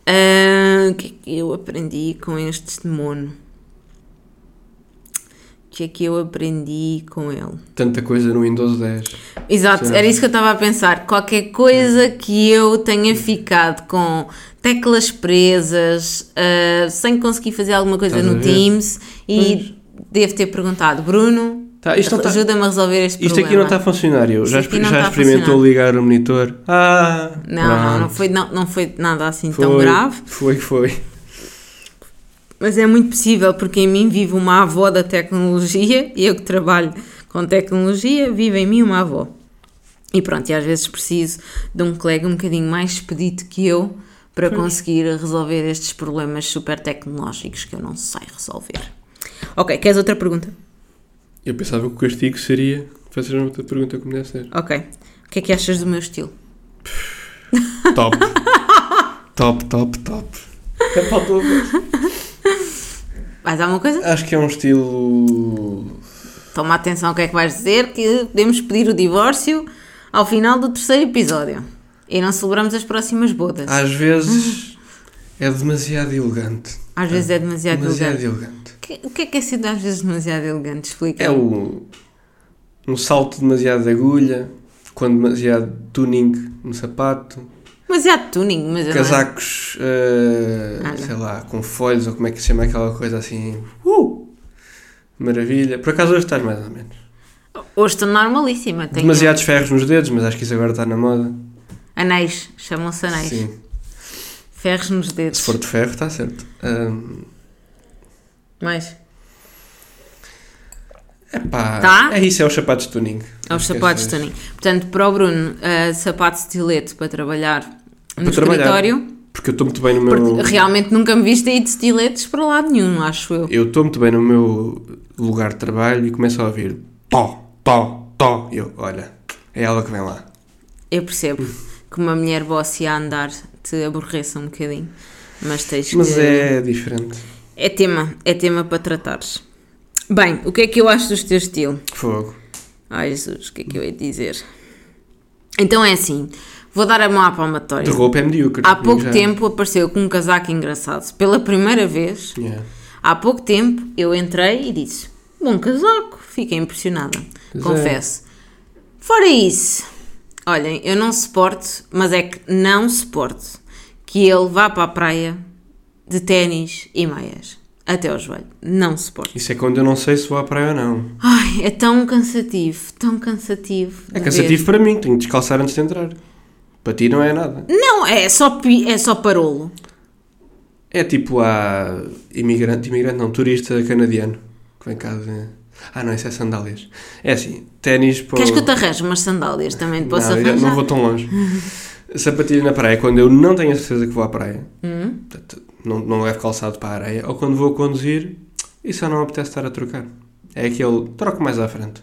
Ah, o que é que eu aprendi com este mono? O que é que eu aprendi com ele? Tanta coisa no Windows 10. Exato, era isso que eu estava a pensar. Qualquer coisa que eu tenha ficado com teclas presas, ah, sem conseguir fazer alguma coisa Estás no? Teams e devo ter perguntado, Bruno, Tá, isto tá- ajuda-me a resolver este Isto problema. aqui não está a funcionar. Eu Isto já, exper- já a experimentou ligar o monitor. Ah! Não, não, não foi, não, não foi nada assim Foi, tão grave. Foi, foi. Mas é muito possível, porque em mim vive uma avó da tecnologia, e eu que trabalho com tecnologia, vive em mim uma avó. E pronto, e às vezes preciso de um colega um bocadinho mais expedito que eu para conseguir resolver estes problemas super tecnológicos que eu não sei resolver. Ok, queres outra pergunta? Eu pensava que o castigo seria fazer outra pergunta como deve ser. Ok. O que é que achas do meu estilo? Top. top, top, top. É faltou. Vais alguma coisa? Acho que é um estilo. Toma atenção ao que é que vais dizer, que podemos pedir o divórcio ao final do terceiro episódio. E não celebramos as próximas bodas. Às vezes é demasiado elegante. Às vezes é demasiado, Demasiado elegante. elegante. O que é que é ser às vezes demasiado elegante? Explica. É o, um salto demasiado de agulha, com demasiado tuning no sapato, Demasiado tuning, mas é. casacos, eh, Ah, sei lá, com folhos ou como é que se chama aquela coisa assim. Uh! Maravilha. Por acaso hoje estás mais ou menos. Hoje estou normalíssima. Tenho Demasiados ferros nos dedos, mas acho que isso agora está na moda. anéis, chamam-se anéis. Sim. Ferros nos dedos. Se for de ferro, está certo. Ahm, Mais. Epá, Tá? É isso, é os sapatos de tuning. Acho que é sapatos só tuning. Portanto, para o Bruno, uh, sapato estilete para trabalhar no Para trabalhar. escritório. isso. Porque eu estou muito bem no meu. Porque realmente nunca me viste aí de estiletes para lado nenhum, acho eu. Eu estou muito bem no meu lugar de trabalho e começo a ouvir tó, tó, tó. E eu, olha, é ela que vem lá. Eu percebo que uma mulher bossy a andar te aborreça um bocadinho. Mas tens Mas que. é diferente. É tema, é tema para tratares. Bem, o que é que eu acho do teu estilo? Fogo. Ai Jesus, o que é que eu ia dizer? Então é assim, vou dar a mão à palmatória. De roupa é medíocre. Há pouco já. tempo apareceu com um casaco engraçado. Pela primeira vez, Yeah. há pouco tempo, eu entrei e disse: Bom casaco, fiquei impressionada. Pois é. Confesso. Fora isso, olhem, eu não suporto, mas é que não suporto que ele vá para a praia de ténis e meias até ao joelho. Não suporto. Isso é quando eu não sei se vou à praia ou não. Ai, é tão cansativo, tão cansativo. É cansativo ver. para mim, tenho de descalçar antes de entrar. Para ti não é nada. Não, é só, é só parolo. É tipo a imigrante, imigrante não, turista canadiano que vem cá de. Ah não, isso é sandálias. É assim, ténis para. Queres que eu te arranje umas sandálias também te posso não, arranjar? não vou tão longe. Sapatilha na praia é quando eu não tenho a certeza que vou à praia. Hum? Portanto, não, não levo calçado para a areia. Ou quando vou conduzir e só não apetece estar a trocar. É aquele troco mais à frente.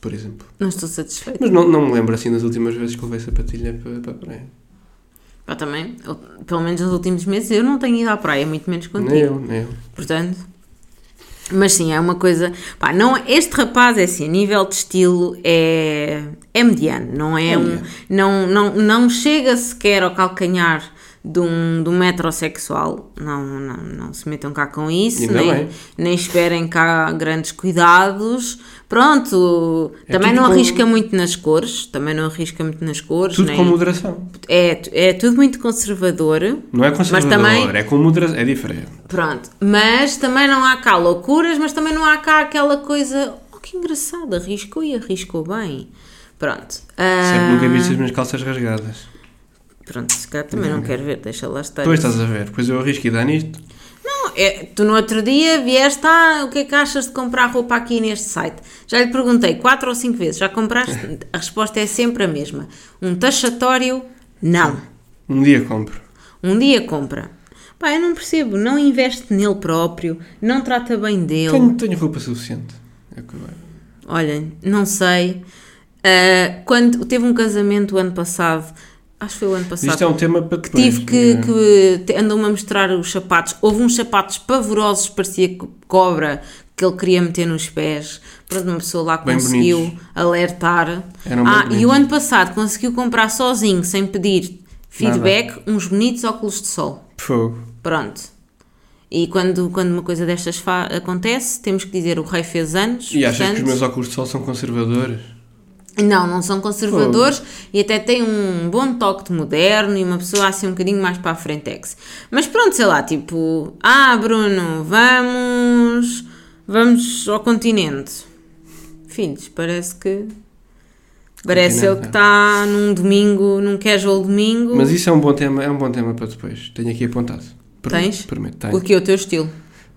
Por exemplo. Não estou satisfeita. Mas não, não me lembro assim das últimas vezes que levei sapatilha para, para a praia. Pá, também, eu- pelo menos nos últimos meses, eu não tenho ido à praia, muito menos contigo. Nem eu, nem eu. Portanto, mas sim, é uma coisa. Pá, não, este rapaz é assim, a nível de estilo é, é mediano, não é, É um. mediano. Não, não, não chega sequer ao calcanhar de um, de um metrosexual. Não, não, não se metam cá com isso, nem, bem. nem esperem cá grandes cuidados. Pronto, É também não com- arrisca muito nas cores, também não arrisca muito nas cores. Tudo nem- com moderação. é, é tudo muito conservador. Não é conservador, também- é com moderação. É diferente. Pronto, mas também não há cá loucuras, mas também não há cá aquela coisa. Oh, que engraçado, arriscou e arriscou bem. Pronto. ah, Sempre nunca viste as minhas calças rasgadas. Pronto, se calhar também não quero ver, deixa lá estar. Depois estás a ver. Depois eu arrisco e dá nisto. Não, é, tu no outro dia vieste, ah, o que é que achas de comprar roupa aqui neste site? Já lhe perguntei quatro ou cinco vezes, já compraste? A resposta é sempre a mesma. Um taxatório, não. Um dia compro. Um dia compra. Pá, eu não percebo, não investe nele próprio, não trata bem dele. Tenho, tenho roupa suficiente. É que. Olhem, não sei. Ah, quando teve um casamento o ano passado, acho que foi o ano passado, Isto é um tema para depois. tive que, é. que andam-me a mostrar os sapatos. Houve uns sapatos pavorosos, parecia co- cobra, que ele queria meter nos pés. Pronto, uma pessoa lá Bem conseguiu bonitos. alertar. Eram ah, e o ano passado conseguiu comprar sozinho, sem pedir feedback, uns bonitos óculos de sol. Fogo. Pronto. E quando, quando uma coisa destas acontece, temos que dizer o rei fez anos. E achas que os portanto- meus óculos de sol são conservadores? Não, não são conservadores e até têm um bom toque de moderno e uma pessoa assim um bocadinho mais para a frentex. Mas pronto, sei lá, tipo, ah, Bruno, vamos, vamos ao continente. Filhos, parece que parece ele que é. está num domingo, num casual domingo. Mas isso é um bom tema, é um bom tema para depois. Tenho aqui apontado. Prometo, Tens? Prometo, tenho. O que é o teu estilo?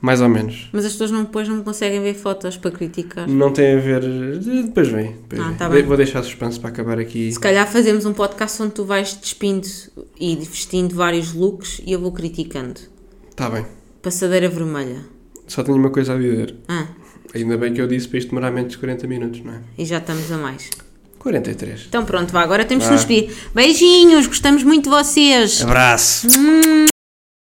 Mais ou menos. Mas as pessoas não, depois não conseguem ver fotos para criticar. Não tem a ver. Depois vem. Depois Ah, vem. tá. Vou deixar suspense para acabar aqui. Se calhar fazemos um podcast onde tu vais despindo e vestindo vários looks e eu vou criticando. Está bem. Passadeira vermelha. Só tenho uma coisa a dizer. Ah, Ainda bem que eu disse para isto demorar menos de 40 minutos, não é? e já estamos a mais. 43. Então pronto, vá, agora temos que Vá. nos despedir. Beijinhos, gostamos muito de vocês. Abraço! Hum.